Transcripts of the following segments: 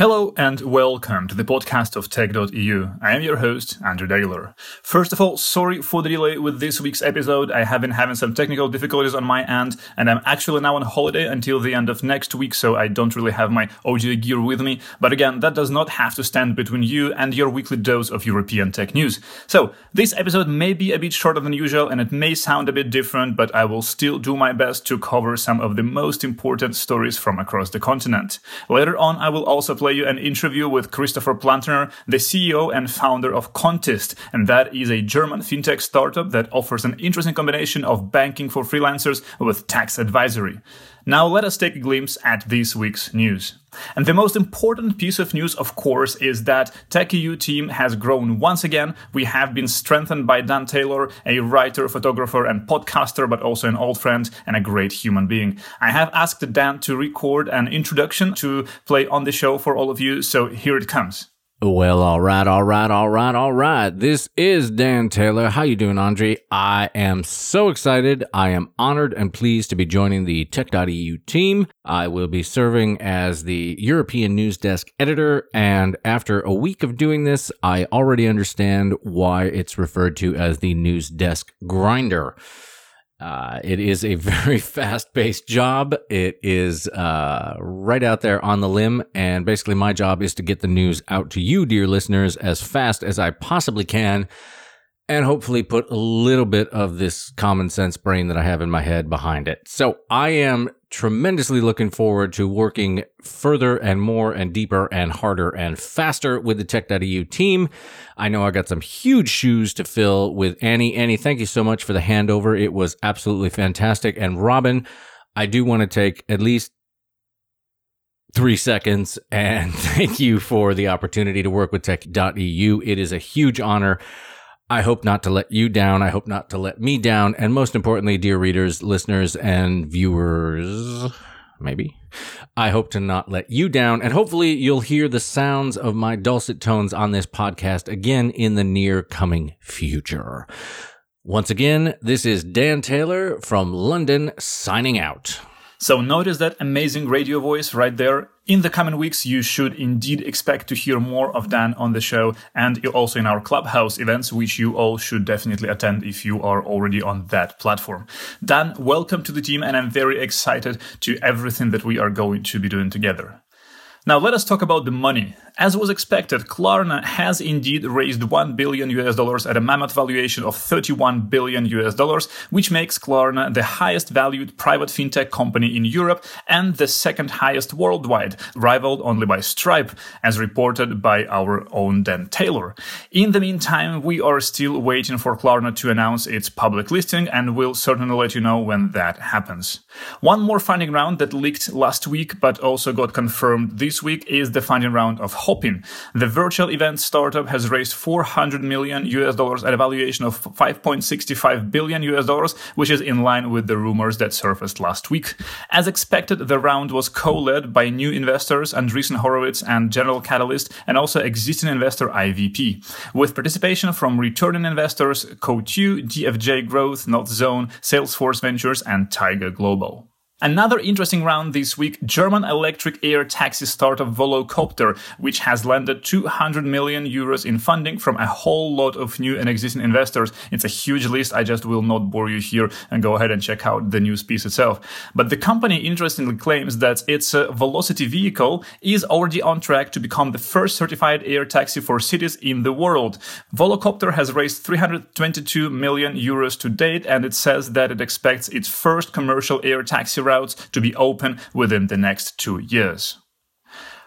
Hello and welcome to the podcast of Tech.eu. I am your host, Andrew Degeler. First of all, sorry for the delay with this week's episode. I have been having some technical difficulties on my end, and I'm actually now on holiday until the end of next week, so I don't really have my audio gear with me. But again, that does not have to stand between you and your weekly dose of European tech news. So, this episode may be a bit shorter than usual, and it may sound a bit different, but I will still do my best to cover some of the most important stories from across the continent. Later on, I will also play you an interview with Christopher Plantener, the CEO and founder of Kontist, and that is a German fintech startup that offers an interesting combination of banking for freelancers with tax advisory. Now let us take a glimpse at this week's news. And the most important piece of news, of course, is that Tech.eu team has grown once again. We have been strengthened by Dan Taylor, a writer, photographer, and podcaster, but also an old friend and a great human being. I have asked Dan to record an introduction to play on the show for all of you, so here it comes. Well, all right, all right, all right, all right. This is Dan Taylor. How you doing, Andre? I am so excited. I am honored and pleased to be joining the Tech.eu team. I will be serving as the European News Desk editor, and after a week of doing this, I already understand why it's referred to as the News Desk Grinder. Uh, it is a very fast paced job. It is uh, right out there on the limb. And basically, my job is to get the news out to you, dear listeners, as fast as I possibly can. And hopefully, put a little bit of this common sense brain that I have in my head behind it. So, I am tremendously looking forward to working further and more and deeper and harder and faster with the Tech.eu team. I know I got some huge shoes to fill with Annie. Annie, thank you so much for the handover. It was absolutely fantastic. And Robin, I do want to take at least three seconds and thank you for the opportunity to work with Tech.eu. It is a huge honor. I hope not to let you down. I hope not to let me down. And most importantly, dear readers, listeners, and viewers, maybe, I hope to not let you down. And hopefully, you'll hear the sounds of my dulcet tones on this podcast again in the near coming future. Once again, this is Dan Taylor from London signing out. So notice that amazing radio voice right there. In the coming weeks, you should indeed expect to hear more of Dan on the show and also in our clubhouse events, which you all should definitely attend if you are already on that platform. Dan, welcome to the team and I'm very excited to everything that we are going to be doing together. Now let us talk about the money. As was expected, Klarna has indeed raised 1 billion US dollars at a mammoth valuation of 31 billion US dollars, which makes Klarna the highest valued private fintech company in Europe and the second highest worldwide, rivaled only by Stripe, as reported by our own Dan Taylor. In the meantime, we are still waiting for Klarna to announce its public listing and we'll certainly let you know when that happens. One more funding round that leaked last week but also got confirmed this week is the funding round of Hopin. The virtual event startup has raised 400 million US dollars at a valuation of 5.65 billion US dollars, which is in line with the rumors that surfaced last week. As expected, the round was co-led by new investors Andreessen Horowitz and General Catalyst, and also existing investor IVP, with participation from returning investors Coatue, DFJ Growth, Northzone, Salesforce Ventures, and Tiger Global. Another interesting round this week, German electric air taxi startup Volocopter, which has landed 200 million euros in funding from a whole lot of new and existing investors. It's a huge list. I just will not bore you here and go ahead and check out the news piece itself. But the company interestingly claims that its uh, VoloCity vehicle is already on track to become the first certified air taxi for cities in the world. Volocopter has raised 322 million euros to date, and it says that it expects its first commercial air taxi routes to be open within the next two years.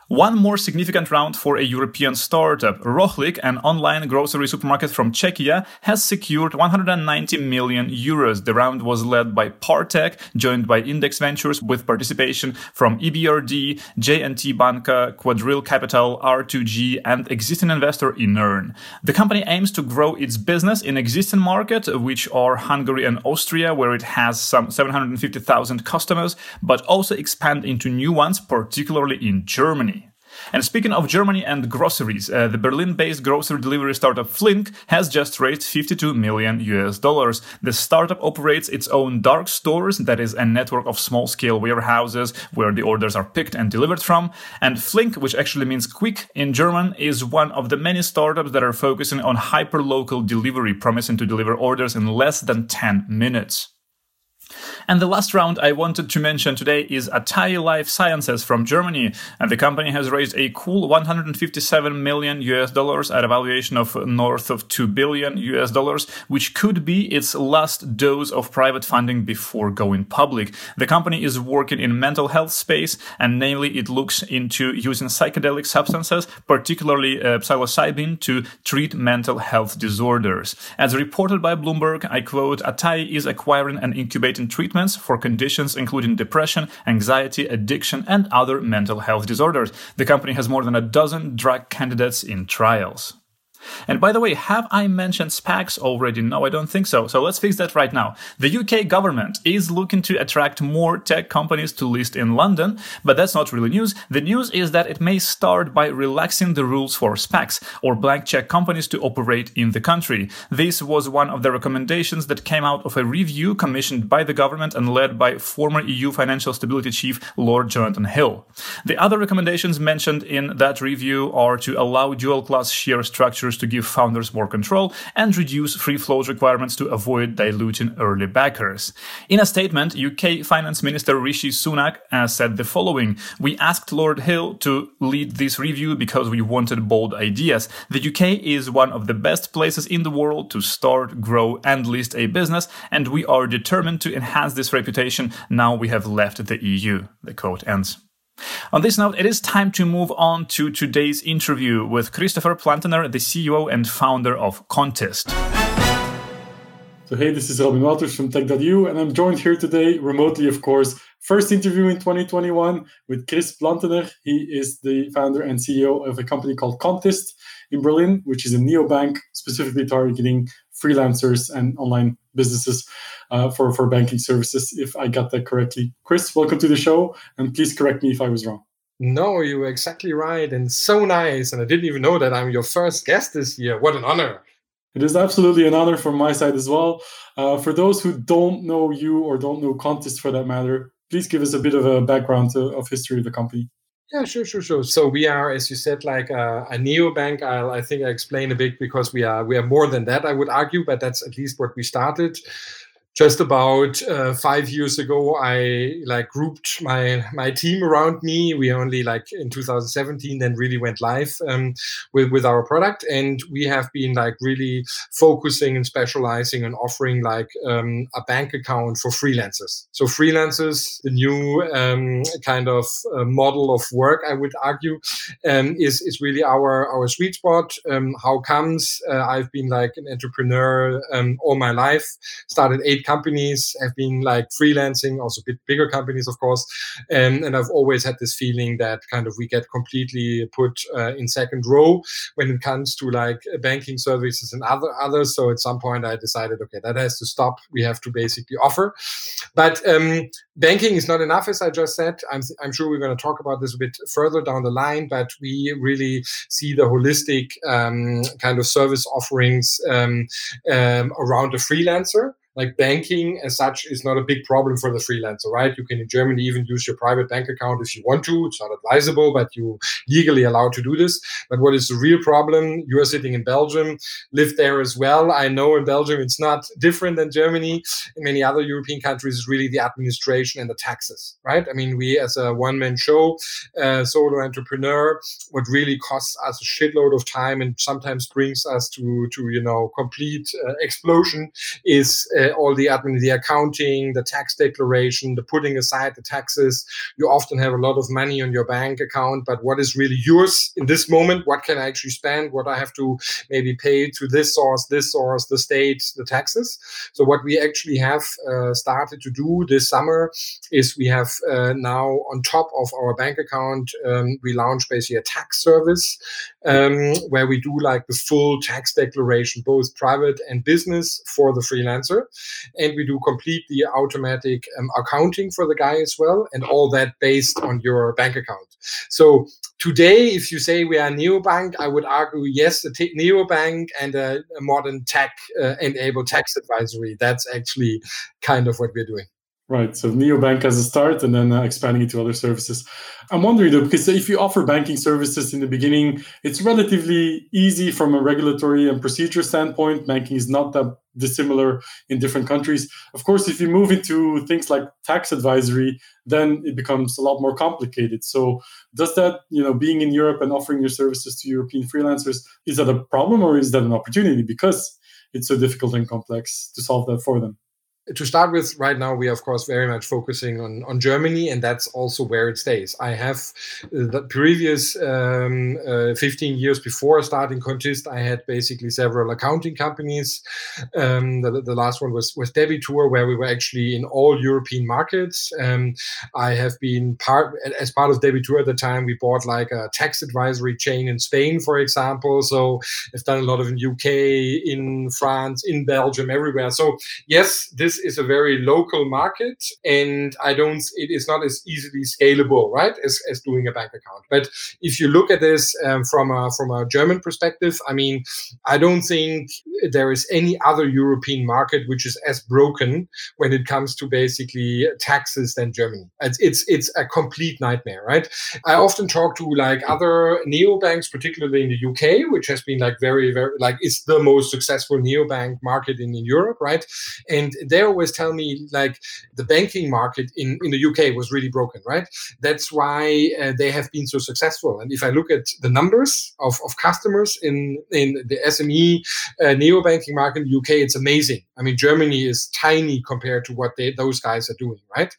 One more significant round for a European startup, Rohlik, an online grocery supermarket from Czechia, has secured 190 million euros. The round was led by Partech, joined by Index Ventures, with participation from EBRD, J&T Banka, Quadrille Capital, R2G, and existing investor Enern. The company aims to grow its business in existing markets, which are Hungary and Austria, where it has some 750,000 customers, but also expand into new ones, particularly in Germany. And speaking of Germany and groceries, uh, the Berlin-based grocery delivery startup Flink has just raised 52 million US dollars. The startup operates its own dark stores, that is a network of small-scale warehouses where the orders are picked and delivered from. And Flink, which actually means quick in German, is one of the many startups that are focusing on hyper-local delivery, promising to deliver orders in less than 10 minutes. And the last round I wanted to mention today is Atai Life Sciences from Germany. And the company has raised a cool 157 million US dollars at a valuation of north of 2 billion US dollars, which could be its last dose of private funding before going public. The company is working in mental health space, and namely it looks into using psychedelic substances, particularly uh, psilocybin, to treat mental health disorders. As reported by Bloomberg, I quote, Atai is acquiring and incubating treatments for conditions including depression, anxiety, addiction, and other mental health disorders. The company has more than a dozen drug candidates in trials. And by the way, have I mentioned SPACs already? No, I don't think so. So let's fix that right now. The UK government is looking to attract more tech companies to list in London, but that's not really news. The news is that it may start by relaxing the rules for SPACs or blank check companies to operate in the country. This was one of the recommendations that came out of a review commissioned by the government and led by former EU financial stability chief Lord Jonathan Hill. The other recommendations mentioned in that review are to allow dual class share structures to give founders more control and reduce free float requirements to avoid diluting early backers. In a statement, UK Finance Minister Rishi Sunak said the following We asked Lord Hill to lead this review because we wanted bold ideas. The UK is one of the best places in the world to start, grow, and list a business, and we are determined to enhance this reputation now we have left the EU. The quote ends. On this note, it is time to move on to today's interview with Christopher Plantener, the CEO and founder of Kontist. So, hey, this is Robin Wauters from Tech.eu, and I'm joined here today remotely, of course. First interview in 2021 with Chris Plantener. He is the founder and CEO of a company called Kontist in Berlin, which is a neobank specifically targeting freelancers and online businesses uh, for, for banking services, if I got that correctly. Chris, welcome to the show, and please correct me if I was wrong. No, you were exactly right, and so nice. And I didn't even know that I'm your first guest this year. What an honor! It is absolutely an honor from my side as well. Uh, for those who don't know you or don't know Kontist for that matter, please give us a bit of a background to, of history of the company. Yeah, sure, sure, sure. So we are, as you said, like a, a neobank. I'll, I think I explain a bit because we are we are more than that. I would argue, but that's at least what we started just about uh, five years ago i like grouped my my team around me. We only like in 2017 then really went live um, with with our product. And we have been like really focusing and specializing and offering like um, a bank account for freelancers. So freelancers the new um, kind of uh, model of work i would argue um, is is really our our sweet spot. Um, how comes uh, i've been like an entrepreneur um, all my life. Started eight companies, have been like freelancing, also bit bigger companies, of course. Um, and I've always had this feeling that kind of we get completely put uh, in second row when it comes to like banking services and other others. So at some point I decided, okay, that has to stop. We have to basically offer. But um, banking is not enough, as I just said. I'm, I'm sure we're going to talk about this a bit further down the line, but we really see the holistic um, kind of service offerings um, um, around the freelancer like banking as such is not a big problem for the freelancer, right? You can in Germany even use your private bank account if you want to. It's not advisable, but you legally allowed to do this. But what is the real problem? You are sitting in Belgium, live there as well. I know in Belgium it's not different than Germany. In many other European countries, it's really the administration and the taxes, right? I mean, we as a one-man show, uh, solo entrepreneur, what really costs us a shitload of time and sometimes brings us to to you know complete uh, explosion is uh, uh, all the admin, the accounting, the tax declaration, the putting aside the taxes. You often have a lot of money on your bank account, but what is really yours in this moment? What can I actually spend? What I have to maybe pay to this source, this source, the state, the taxes. So what we actually have uh, started to do this summer is we have uh, now on top of our bank account, um, we launched basically a tax service um, where we do like the full tax declaration, both private and business for the freelancer. And we do completely automatic um, accounting for the guy as well, and all that based on your bank account. So today, if you say we are a neobank, I would argue yes, a t- neobank and a, a modern tech uh, enabled tax advisory. That's actually kind of what we're doing. Right. So neobank as a start and then uh, expanding into other services. I'm wondering though, because if you offer banking services in the beginning, it's relatively easy from a regulatory and procedure standpoint. Banking is not that dissimilar in different countries. Of course, if you move into things like tax advisory, then it becomes a lot more complicated. So does that, you know, being in Europe and offering your services to European freelancers, is that a problem or is that an opportunity because it's so difficult and complex to solve that for them? To start with, right now we are of course very much focusing on on Germany, and that's also where it stays. I have uh, the previous um, uh, 15 years before starting Kontist, I had basically several accounting companies. Um, the, the, last one was was Debitoor, where we were actually in all European markets. Um, I have been part as part of Debitoor at the time. We bought like a tax advisory chain in Spain, for example. So I've done a lot of in UK, in France, in Belgium, everywhere. So yes, this this is a very local market and I don't, it is not as easily scalable, right, as, as doing a bank account. But if you look at this um, from, a, from a German perspective, I mean, I don't think there is any other European market which is as broken when it comes to basically taxes than Germany. It's, it's, it's a complete nightmare, right? I often talk to like other neobanks, particularly in the UK, which has been like very, very, like, it's the most successful neobank market in, in Europe, right? And they always tell me like the banking market in, in the UK was really broken, right? That's why uh, they have been so successful. And if I look at the numbers of, of customers in, in the SME uh, neo banking market in the UK, it's amazing. I mean, Germany is tiny compared to what they, those guys are doing, right?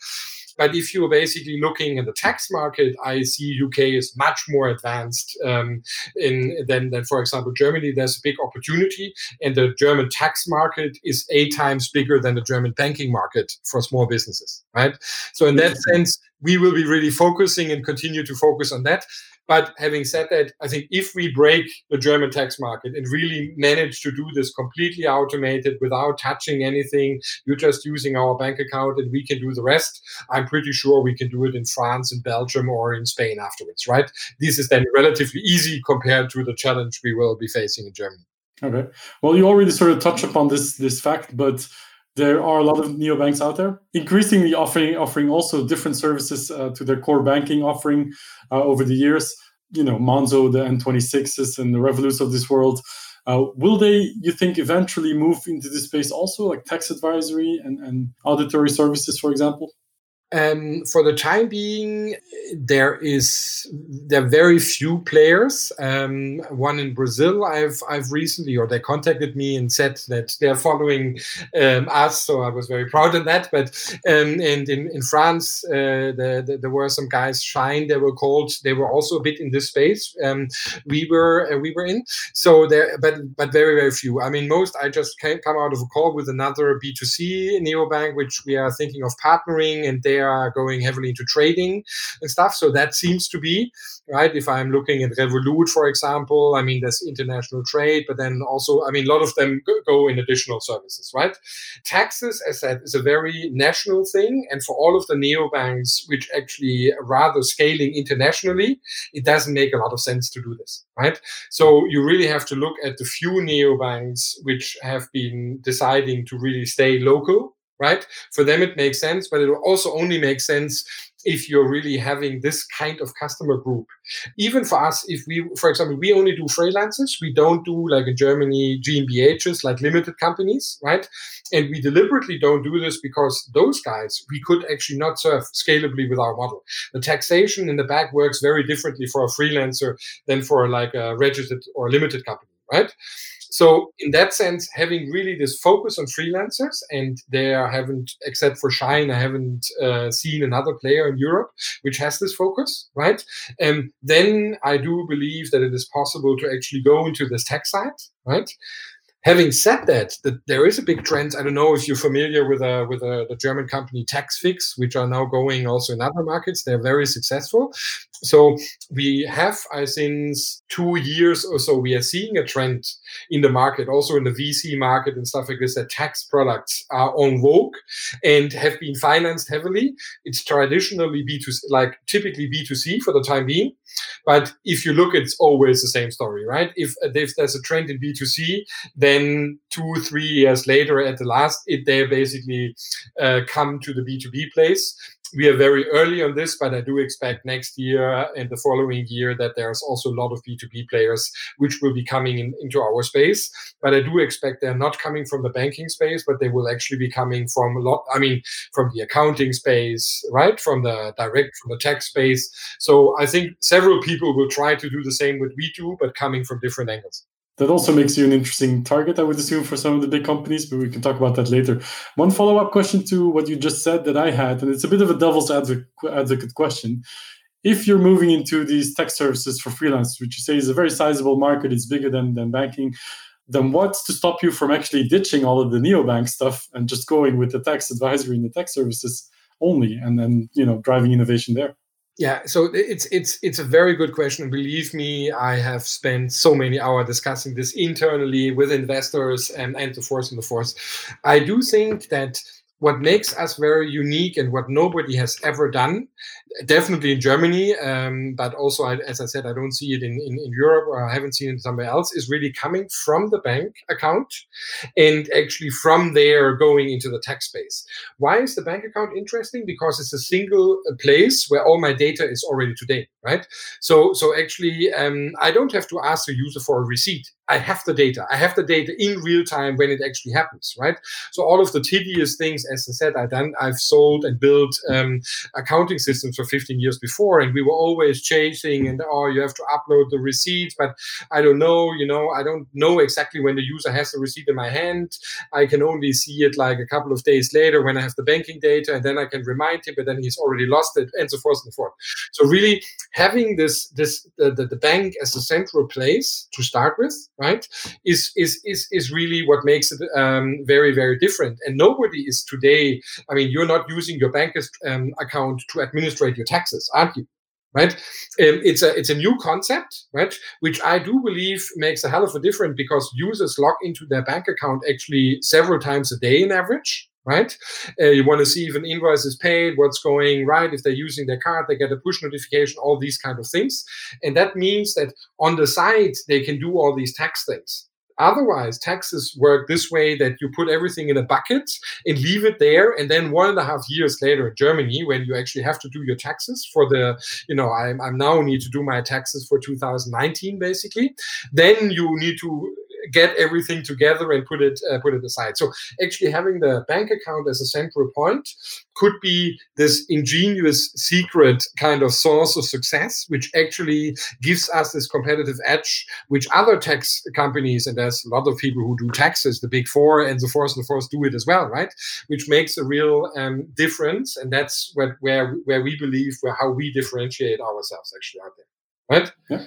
But if you're basically looking at the tax market, I see UK is much more advanced um, in than, than, for example, Germany. There's a big opportunity, and the German tax market is eight times bigger than the German banking market for small businesses, right? So in that sense, we will be really focusing and continue to focus on that. But having said that, I think if we break the German tax market and really manage to do this completely automated without touching anything, you're just using our bank account and we can do the rest, I'm pretty sure we can do it in France, in Belgium, or in Spain afterwards, right? This is then relatively easy compared to the challenge we will be facing in Germany. Okay. Well, you already sort of touched upon this this fact, but there are a lot of neobanks out there, increasingly offering offering also different services uh, to their core banking offering uh, over the years. You know, Monzo, the N26s, and the Revoluts of this world. Uh, will they, you think, eventually move into this space also, like tax advisory and, and auditory services, for example? Um, for the time being, there is there are very few players. Um, one in Brazil, I've I've recently, or they contacted me and said that they're following um, us, so I was very proud of that. But um, and in in France, uh, the, the, there were some guys, Shine, they were called. They were also a bit in this space. Um, we were uh, we were in. So there, but but very very few. I mean, most I just came come out of a call with another B two C neobank, which we are thinking of partnering, and they are going heavily into trading and stuff. So that seems to be right. If I'm looking at Revolut, for example, I mean, there's international trade, but then also, I mean, a lot of them go in additional services, right? Taxes, as I said, is a very national thing. And for all of the neobanks, which actually rather scaling internationally, it doesn't make a lot of sense to do this, right? So you really have to look at the few neobanks which have been deciding to really stay local right? For them, it makes sense, but it will also only make sense if you're really having this kind of customer group. Even for us, if we, for example, we only do freelancers, we don't do like in Germany GmbHs, like limited companies, right? And we deliberately don't do this because those guys we could actually not serve scalably with our model. The taxation in the back works very differently for a freelancer than for like a registered or limited company, right? So in that sense, having really this focus on freelancers, and there I haven't, except for Shine, I haven't uh, seen another player in Europe which has this focus, right? And then I do believe that it is possible to actually go into this tech side, right? Having said that, that there is a big trend. I don't know if you're familiar with uh, with uh, the German company Taxfix, which are now going also in other markets. They're very successful. So we have, I since two years or so, we are seeing a trend in the market, also in the VC market and stuff like this, that tax products are on vogue and have been financed heavily. It's traditionally B2C, like typically B2C for the time being. But if you look, it's always the same story, right? If, if there's a trend in B2C, then two, three years later at the last, it they basically uh, come to the B2B place we are very early on this, but I do expect next year and the following year that there's also a lot of B2B players which will be coming in, into our space. But I do expect they're not coming from the banking space, but they will actually be coming from a lot, I mean, from the accounting space, right? From the direct, from the tech space. So I think several people will try to do the same with we do, but coming from different angles that also makes you an interesting target, I would assume, for some of the big companies, but we can talk about that later. One follow up question to what you just said that I had, and it's a bit of a devil's advocate question. If you're moving into these tech services for freelancers, which you say is a very sizable market, it's bigger than, than banking, then what's to stop you from actually ditching all of the neobank stuff and just going with the tax advisory and the tech services only and then you know driving innovation there? Yeah, so it's it's it's a very good question. Believe me, I have spent so many hours discussing this internally with investors and and the force and the force. I do think that what makes us very unique and what nobody has ever done definitely in Germany, um, but also, as I said, I don't see it in, in, in, Europe or I haven't seen it somewhere else, is really coming from the bank account and actually from there going into the tax space. Why is the bank account interesting? Because it's a single place where all my data is already today, right? So, so actually, um, I don't have to ask the user for a receipt. I have the data. I have the data in real time when it actually happens, right? So all of the tedious things, as I said, I've done. I've sold and built um, accounting systems for 15 years before, and we were always chasing and oh, you have to upload the receipts, but I don't know. You know, I don't know exactly when the user has the receipt in my hand. I can only see it like a couple of days later when I have the banking data, and then I can remind him, but then he's already lost it, and so forth and so forth. So really having this this the, the, the bank as a central place to start with right is is is, is really what makes it um, very very different. And nobody is today i mean you're not using your bank um, account to administrate your taxes aren't you? Right? Um, it's a it's a new concept right which i do believe makes a hell of a difference because users log into their bank account actually several times a day in average right? Uh, you want to see if an invoice is paid, what's going right. If they're using their card, they get a push notification, all these kind of things. And that means that on the side, they can do all these tax things. Otherwise, taxes work this way that you put everything in a bucket and leave it there. And then one and a half years later in Germany, when you actually have to do your taxes for the, you know, I'm, I'm now need to do my taxes for 2019, basically, then you need to get everything together and put it uh, put it aside. So actually having the bank account as a central point could be this ingenious secret kind of source of success, which actually gives us this competitive edge, which other tax companies and there's a lot of people who do taxes, the big four and the force and the force do it as well, right? Which makes a real um, difference, and that's what, where where we believe where how we differentiate ourselves actually out there, right? Yeah.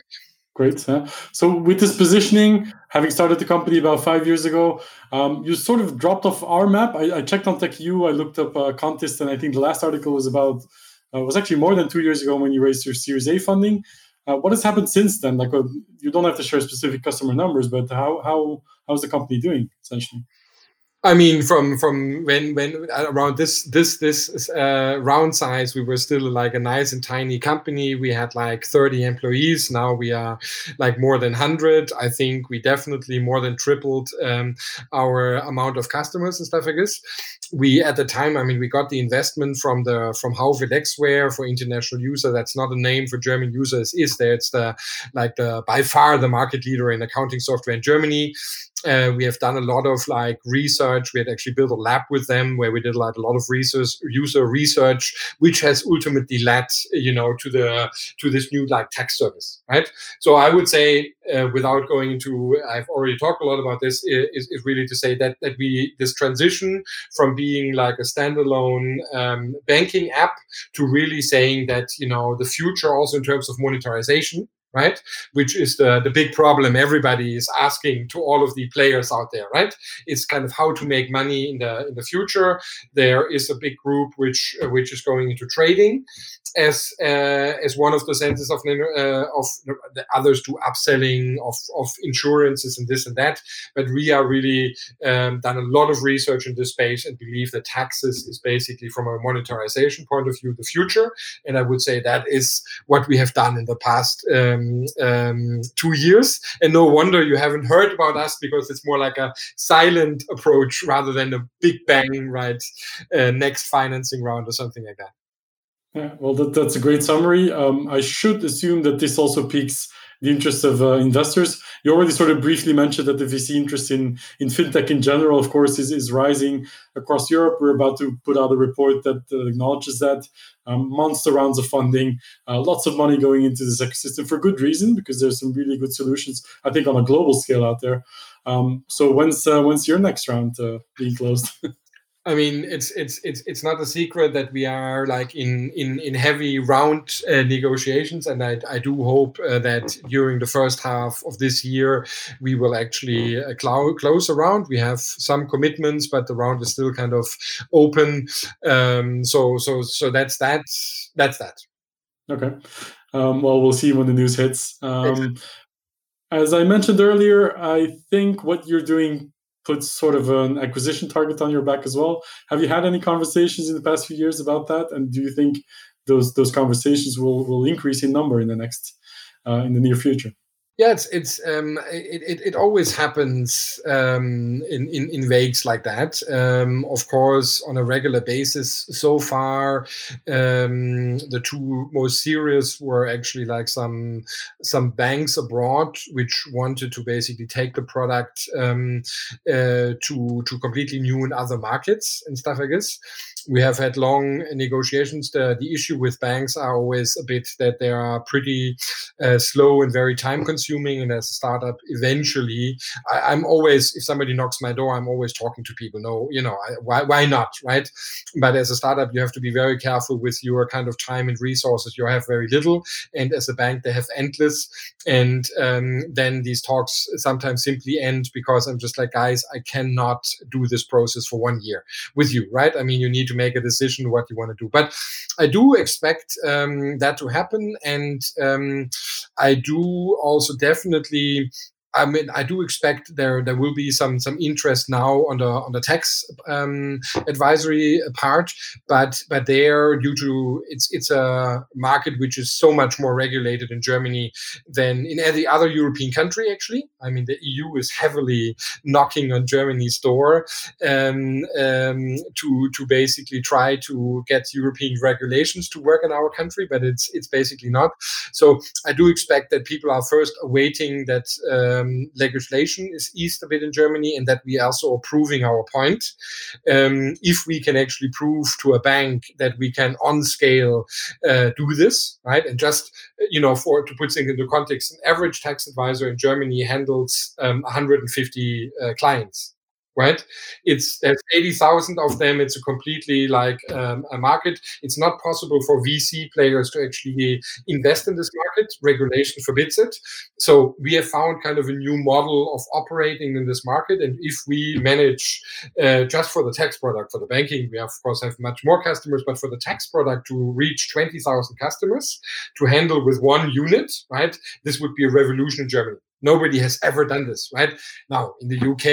Great. Huh? So, with this positioning, having started the company about five years ago, um, you sort of dropped off our map. I, I checked on Tech.eu, I looked up uh, Kontist, and I think the last article was about uh, was actually more than two years ago when you raised your Series A funding. Uh, what has happened since then? Like, uh, you don't have to share specific customer numbers, but how how how's the company doing essentially? I mean, from from when when around this this this uh, round size, we were still like a nice and tiny company. We had like 30 employees. Now we are like more than 100. I think we definitely more than tripled um, our amount of customers and stuff like this. We at the time, I mean, we got the investment from the from Haufe Lexware for international user. That's not a name for German users. Is there? It's the like the by far the market leader in accounting software in Germany uh, we have done a lot of like research. We had actually built a lab with them where we did like a lot of research, user research, which has ultimately led, you know, to the to this new like tax service, right? So I would say, uh, without going into, I've already talked a lot about this, is, is really to say that that we this transition from being like a standalone um, banking app to really saying that you know the future also in terms of monetization right? Which is the, the big problem everybody is asking to all of the players out there, right? It's kind of how to make money in the in the future. There is a big group which uh, which is going into trading as uh, as one of the centers of uh, of the others do upselling of of insurances and this and that. But we are really um, done a lot of research in this space and believe that taxes is basically from a monetarization point of view the future. And I would say that is what we have done in the past um, um, two years. And no wonder you haven't heard about us because it's more like a silent approach rather than a big bang right uh, next financing round or something like that. Yeah, well, that, that's a great summary. Um, I should assume that this also piques the interest of uh, investors. You already sort of briefly mentioned that the VC interest in, in fintech in general, of course, is, is rising across Europe. We're about to put out a report that uh, acknowledges that. Um, monster rounds of funding, uh, lots of money going into this ecosystem for good reason, because there's some really good solutions, I think, on a global scale out there. Um, so when's uh, when's your next round uh, being closed? I mean, it's it's it's it's not a secret that we are like in in in heavy round uh, negotiations, and I I do hope uh, that during the first half of this year we will actually uh, cl- close a round. We have some commitments, but the round is still kind of open. Um, so so so that's that. That's that. Okay. Um, well, we'll see when the news hits. Um, as I mentioned earlier, I think what you're doing puts sort of an acquisition target on your back as well. Have you had any conversations in the past few years about that? And do you think those those conversations will will increase in number in the next uh, in the near future? Yeah, it's it's um, it, it, it always happens um, in, in in waves like that. Um, of course, on a regular basis. So far, um, the two most serious were actually like some some banks abroad which wanted to basically take the product um, uh, to to completely new and other markets and stuff like this we have had long negotiations. The, the issue with banks are always a bit that they are pretty uh, slow and very time consuming. And as a startup, eventually, I, am always, if somebody knocks my door, I'm always talking to people. No, you know, I, why, why not? Right. But as a startup, you have to be very careful with your kind of time and resources. You have very little. And as a bank, they have endless. And um, then these talks sometimes simply end because I'm just like, guys, I cannot do this process for one year with you. Right. I mean, you need to make a decision what you want to do. But I do expect um, that to happen, and um, I do also definitely I mean, I do expect there there will be some some interest now on the on the tax um, advisory part, but but there due to it's it's a market which is so much more regulated in Germany than in any other European country. Actually, I mean the EU is heavily knocking on Germany's door um, um, to to basically try to get European regulations to work in our country, but it's it's basically not. So I do expect that people are first awaiting that. Um, um, legislation is eased a bit in Germany and that we also are also approving our point. Um, if we can actually prove to a bank that we can on scale uh, do this, right? And just, you know, for to put things into context, an average tax advisor in Germany handles um, 150 uh, clients right? It's there's 80,000 of them. It's a completely like um, a market. It's not possible for VC players to actually invest in this market. Regulation forbids it. So we have found kind of a new model of operating in this market. And if we manage uh, just for the tax product, for the banking, we of course have much more customers, but for the tax product to reach 20,000 customers to handle with one unit, right? This would be a revolution in Germany. Nobody has ever done this, right? Now, in the UK,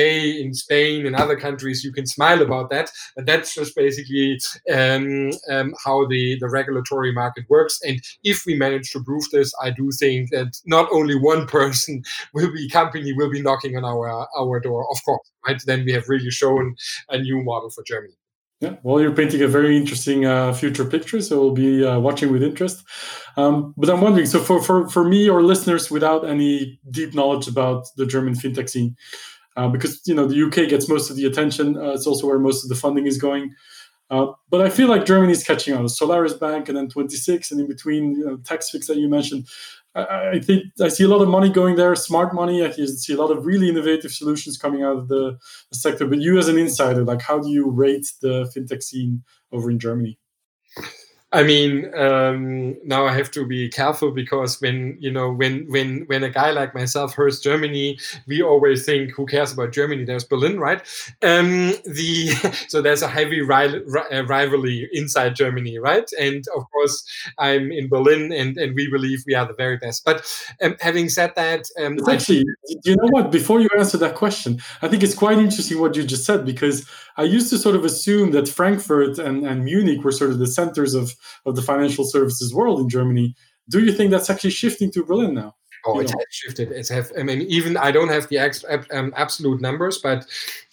in Spain, in other countries, you can smile about that, but that's just basically um, um, how the, the regulatory market works. And if we manage to prove this, I do think that not only one person will be company will be knocking on our our door, of course, right? Then we have really shown a new model for Germany. Yeah, well, you're painting a very interesting uh, future picture, so we'll be uh, watching with interest. Um, but I'm wondering, so for, for, for me or listeners without any deep knowledge about the German fintech scene, uh, because you know the UK gets most of the attention, uh, it's also where most of the funding is going. Uh, but I feel like Germany is catching on. Solaris Bank and N26, and in between, you know, Taxfix that you mentioned. I, think I see a lot of money going there, smart money. I see a lot of really innovative solutions coming out of the, sector. But you, as an insider, like how do you rate the fintech scene over in Germany? I mean, um, now I have to be careful because when you know when when when a guy like myself hears Germany, we always think, who cares about Germany? There's Berlin, right? Um, the so there's a heavy ri- ri- rivalry inside Germany, right? And of course, I'm in Berlin, and and we believe we are the very best. But um, having said that, um, actually, you know what? Before you answer that question, I think it's quite interesting what you just said because I used to sort of assume that Frankfurt and, and Munich were sort of the centers of of the financial services world in Germany. Do you think that's actually shifting to Berlin now? Oh, it has shifted. It's have. I mean, even I don't have the ex, um, absolute numbers, but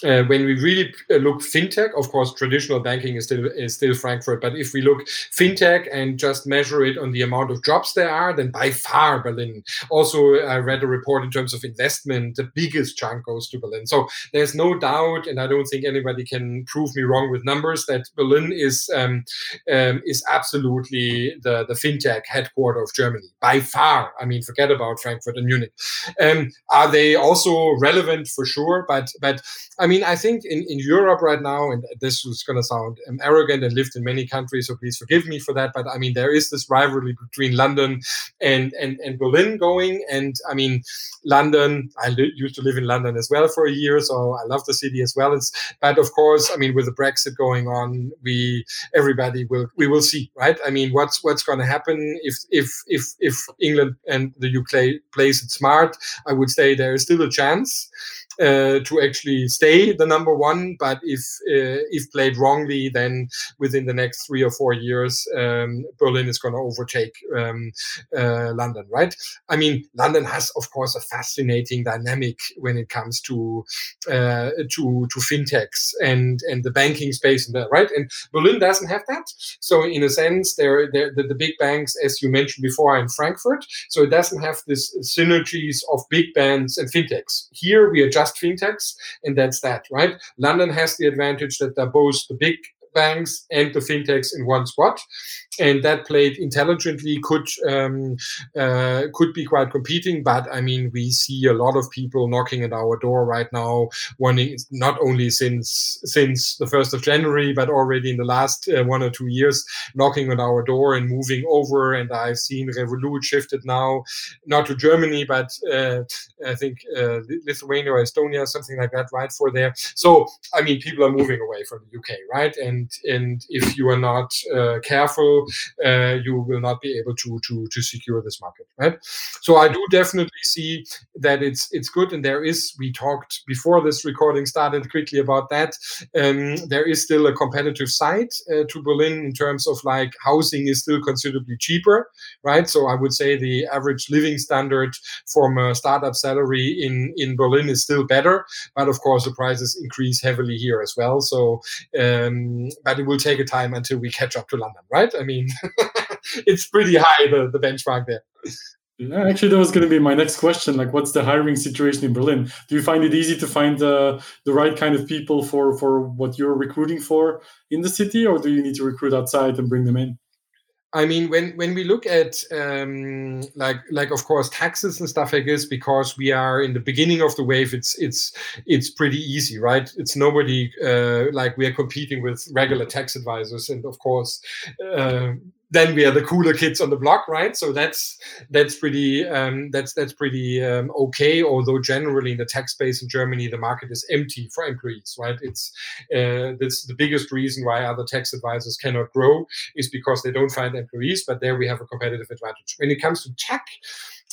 uh, when we really uh, look fintech, of course, traditional banking is still is still Frankfurt. But if we look fintech and just measure it on the amount of jobs there are, then by far Berlin. Also, I read a report in terms of investment, the biggest chunk goes to Berlin. So there's no doubt, and I don't think anybody can prove me wrong with numbers that Berlin is um, um, is absolutely the the fintech headquarter of Germany by far. I mean, forget about Frankfurt and Munich. Um, are they also relevant for sure? But but I Mean, I think in, in Europe right now, and this is going to sound um, arrogant and lived in many countries, so please forgive me for that. But I mean, there is this rivalry between London and and, and Berlin going, and I mean, London. I li- used to live in London as well for a year, so I love the city as well. It's but of course, I mean, with the Brexit going on, we everybody will we will see, right? I mean, what's what's going to happen if if if if England and the UK plays it smart, I would say there is still a chance uh, to actually stay the number one. But if uh, if played wrongly, then within the next three or four years, um, Berlin is going to overtake um, uh, London. Right? I mean, London has, of course, a fascinating dynamic when it comes to uh, to to fintechs and and the banking space and that. Right? And Berlin doesn't have that. So in a sense, there the, the big banks, as you mentioned before, are in Frankfurt. So it doesn't have this synergies of big banks and fintechs. Here we are just fintechs, and that's that, right? London has the advantage that they're both the big banks and the fintechs in one spot and that played intelligently could um, uh, could be quite competing. But I mean, we see a lot of people knocking at our door right now, wanting not only since since the first of January, but already in the last uh, one or two years, knocking on our door and moving over. And I've seen Revolut shifted now, not to Germany, but uh, I think uh, Lithuania or Estonia, something like that, right for there. So I mean, people are moving away from the UK, right? And and if you are not uh, careful uh, you will not be able to to to secure this market, right? So I do definitely see that it's it's good, and there is. We talked before this recording started quickly about that. Um, there is still a competitive side uh, to Berlin in terms of like housing is still considerably cheaper, right? So I would say the average living standard from a startup salary in in Berlin is still better, but of course the prices increase heavily here as well. So, um, but it will take a time until we catch up to London, right? I mean it's pretty high the, the benchmark there. Actually, that was going to be my next question. Like, what's the hiring situation in Berlin? Do you find it easy to find uh, the right kind of people for for what you're recruiting for in the city, or do you need to recruit outside and bring them in? I mean, when when we look at um, like like of course taxes and stuff like this, because we are in the beginning of the wave, it's it's it's pretty easy, right? It's nobody uh, like we are competing with regular tax advisors, and of course. Uh, then we are the cooler kids on the block, right? So that's that's pretty um, that's that's pretty um, okay. Although generally in the tech space in Germany, the market is empty for employees, right? It's uh, that's the biggest reason why other tax advisors cannot grow is because they don't find employees. But there we have a competitive advantage. When it comes to tech,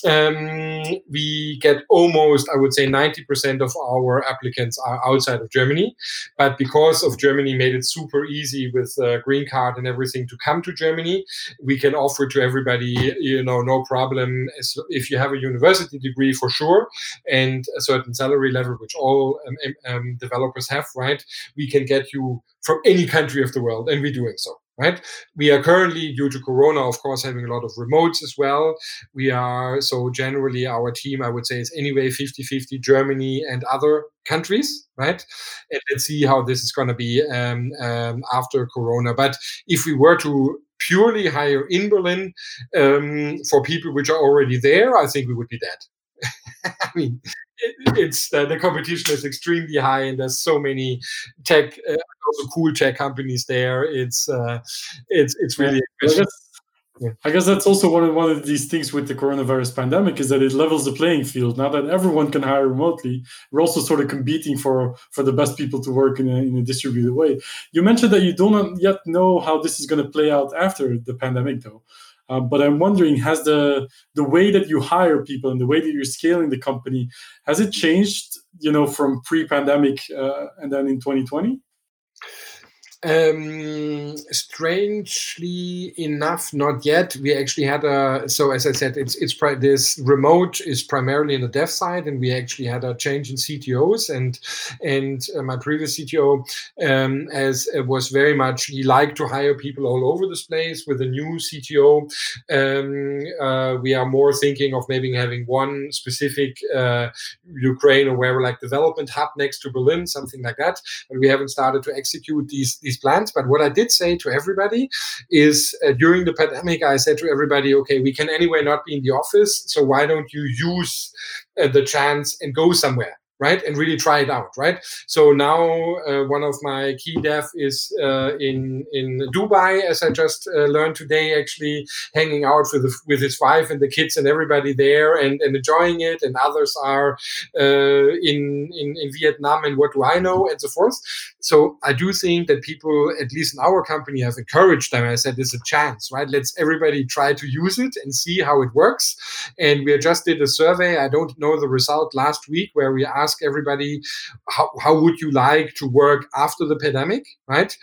um, we get almost, I would say, 90% of our applicants are outside of Germany. But because of Germany made it super easy with uh, green card and everything to come to Germany, we can offer to everybody, you know, no problem. If you have a university degree for sure and a certain salary level, which all um, um, developers have, right? We can get you from any country of the world, and we're doing so right? We are currently, due to Corona, of course, having a lot of remotes as well. We are, so generally, our team, I would say, is anyway 50 50 Germany and other countries, right? And let's see how this is going to be um, um, after Corona. But if we were to purely hire in Berlin um, for people which are already there, I think we would be dead I mean, it, it's uh, the competition is extremely high, and there's so many tech, uh, also cool tech companies there. It's uh, it's it's really. Yeah. Yeah. I guess that's also one of one of these things with the coronavirus pandemic is that it levels the playing field. Now that everyone can hire remotely, we're also sort of competing for for the best people to work in a, in a distributed way. You mentioned that you don't yet know how this is going to play out after the pandemic, though. Uh, but I'm wondering, has the the way that you hire people and the way that you're scaling the company has it changed? You know, from pre-pandemic uh, and then in 2020. Um, strangely enough, not yet. We actually had a so as I said, it's it's this remote is primarily in the dev side, and we actually had a change in CTOs, and and uh, my previous CTO, um, as it was very much he liked to hire people all over this place. With the new CTO, um, uh, we are more thinking of maybe having one specific uh, Ukraine or wherever like development hub next to Berlin, something like that. But we haven't started to execute these these plans. But what I did say to everybody is uh, during the pandemic, I said to everybody, okay, we can anyway not be in the office. So why don't you use uh, the chance and go somewhere? Right and really try it out right? So now uh, one of my key dev is uh, in in dubai as i just uh, learned today actually hanging out with the, with his wife and the kids and everybody there and, and enjoying it and others are uh, in, in in vietnam and what do i know and so forth. So i do think that people at least in our company have encouraged them. I said there's a chance right? Let's everybody try to use it and see how it works. And we just did a survey. I don't know the result last week where we asked ask everybody how, how would you like to work after the pandemic right?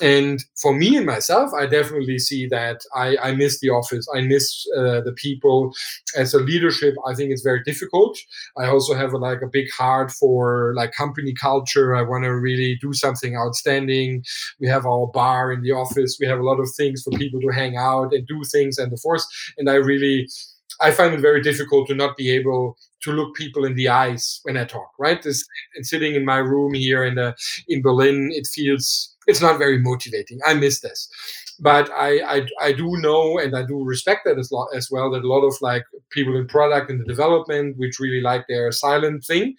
And for me and myself i definitely see that i, I miss the office. I miss uh, the people. As a leadership i think it's very difficult. I also have a, like a big heart for like company culture. I want to really do something outstanding. We have our bar in the office. We have a lot of things for people to hang out and do things and the force. And i really I find it very difficult to not be able to look people in the eyes when I talk. Right, this and sitting in my room here in the in Berlin, it feels it's not very motivating. I miss this but I, I, I do know and I do respect that as, as well that a lot of like people in product and the development which really like their silent thing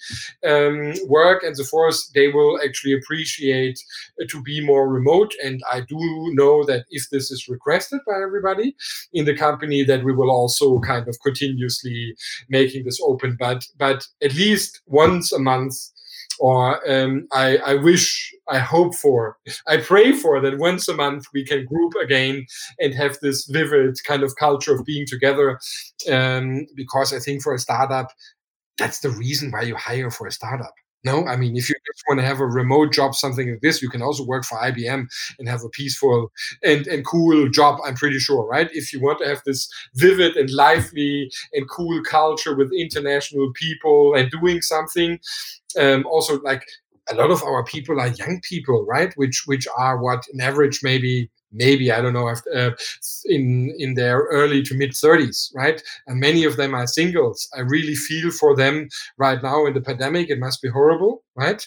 um, work and so forth they will actually appreciate uh, to be more remote. And I do know that if this is requested by everybody in the company that we will also kind of continuously making this open. But but at least once a month or um, I, I wish, I hope for, I pray for that once a month we can group again and have this vivid kind of culture of being together. Um, because I think for a startup, that's the reason why you hire for a startup. No, I mean, if you just want to have a remote job, something like this, you can also work for IBM and have a peaceful and, and cool job, I'm pretty sure, right? If you want to have this vivid and lively and cool culture with international people and doing something, um, also like a lot of our people are young people, right? Which which are what in average maybe maybe I don't know uh, in in their early to mid 30s, right? And many of them are singles. I really feel for them right now in the pandemic. It must be horrible, right?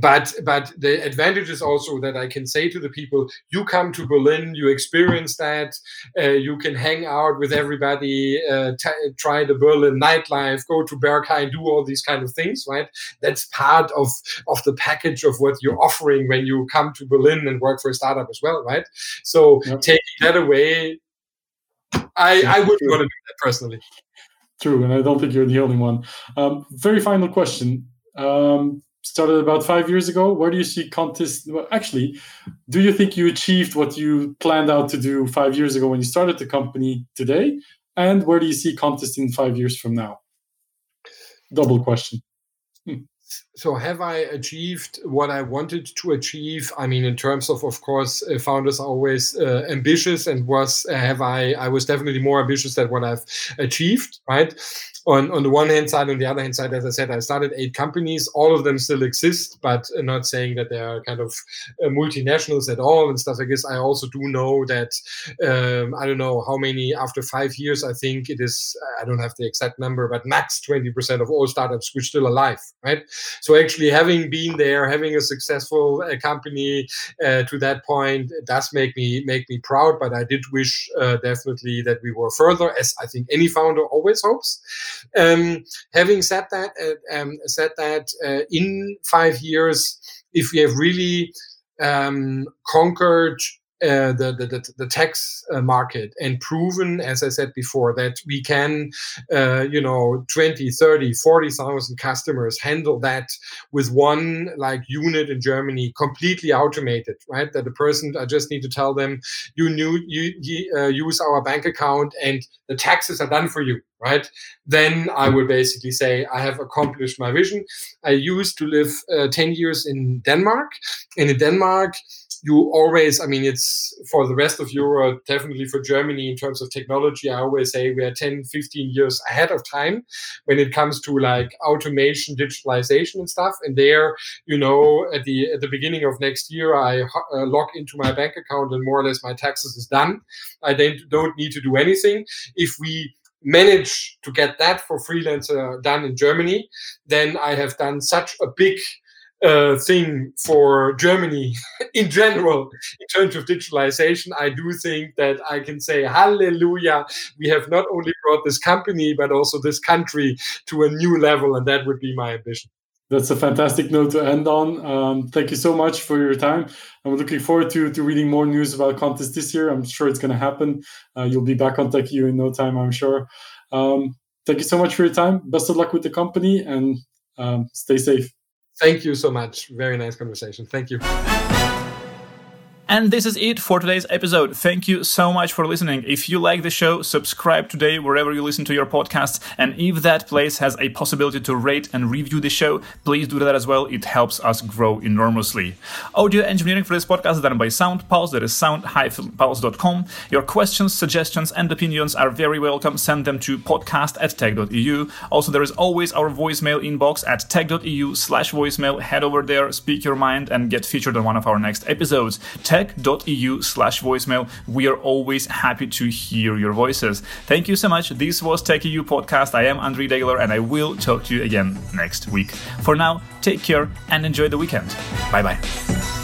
But but the advantage is also that I can say to the people, you come to Berlin, you experience that, uh, you can hang out with everybody, uh, t- try the Berlin nightlife, go to Berghain, do all these kind of things, right? That's part of of the package of what you're offering when you come to Berlin and work for a startup as well, right? So yep. taking that away, I I wouldn't want to do that personally. True, and I don't think you're the only one. Um, very final question. Um, started about five years ago. Where do you see Kontist? Well, actually, do you think you achieved what you planned out to do five years ago when you started the company today? And where do you see Kontist in five years from now? Double question. Hmm. So, have I achieved what I wanted to achieve? I mean, in terms of, of course, uh, founders are always uh, ambitious, and was uh, have I? I was definitely more ambitious than what I've achieved, right? on, on the one hand side, on the other hand side, as I said, I started eight companies. All of them still exist, but not saying that they are kind of uh, multinationals at all and stuff like this. I also do know that um, I don't know how many after five years. I think it is. I don't have the exact number, but max twenty percent of all startups which still alive, right? So actually, having been there, having a successful uh, company uh, to that point, does make me make me proud. But I did wish uh, definitely that we were further, as I think any founder always hopes. Um, having said that, uh, um, said that uh, in five years, if we have really um, conquered uh, the, the, the, tax uh, market and proven, as I said before, that we can, uh, you know, 20, 30, 40,000 customers handle that with one like unit in Germany, completely automated, right? That the person, I just need to tell them, you knew you, you uh, use our bank account and the taxes are done for you, right? Then I would basically say I have accomplished my vision. I used to live uh, 10 years in Denmark, and in Denmark, you always, I mean, it's for the rest of Europe, definitely for Germany in terms of technology. I always say we are 10, 15 years ahead of time when it comes to like automation, digitalization, and stuff. And there, you know, at the at the beginning of next year, I uh, log into my bank account and more or less my taxes is done. I don't don't need to do anything. If we manage to get that for freelancer done in Germany, then I have done such a big uh, thing for Germany in general in terms of digitalization, I do think that I can say, Hallelujah, we have not only brought this company, but also this country to a new level, and that would be my ambition. That's a fantastic note to end on. Um, thank you so much for your time. I'm looking forward to, to reading more news about Kontist this year. I'm sure it's going to happen. Uh, you'll be back on Tech.eu in no time, I'm sure. Um, thank you so much for your time. Best of luck with the company and um, stay safe. Thank you so much. Very nice conversation. Thank you. And this is it for today's episode. Thank you so much for listening. If you like the show, subscribe today wherever you listen to your podcasts. And if that place has a possibility to rate and review the show, please do that as well. It helps us grow enormously. Audio engineering for this podcast is done by SoundPulse. That is sound-pulse.com. Your questions, suggestions, and opinions are very welcome. Send them to podcast at tech.eu. Also, there is always our voicemail inbox at tech.eu slash voicemail. Head over there, speak your mind, and get featured on one of our next episodes. Tech tech.eu slash voicemail. We are always happy to hear your voices. Thank you so much. This was Tech.eu Podcast. I am Andre Degeler and I will talk to you again next week. For now, take care and enjoy the weekend. Bye bye.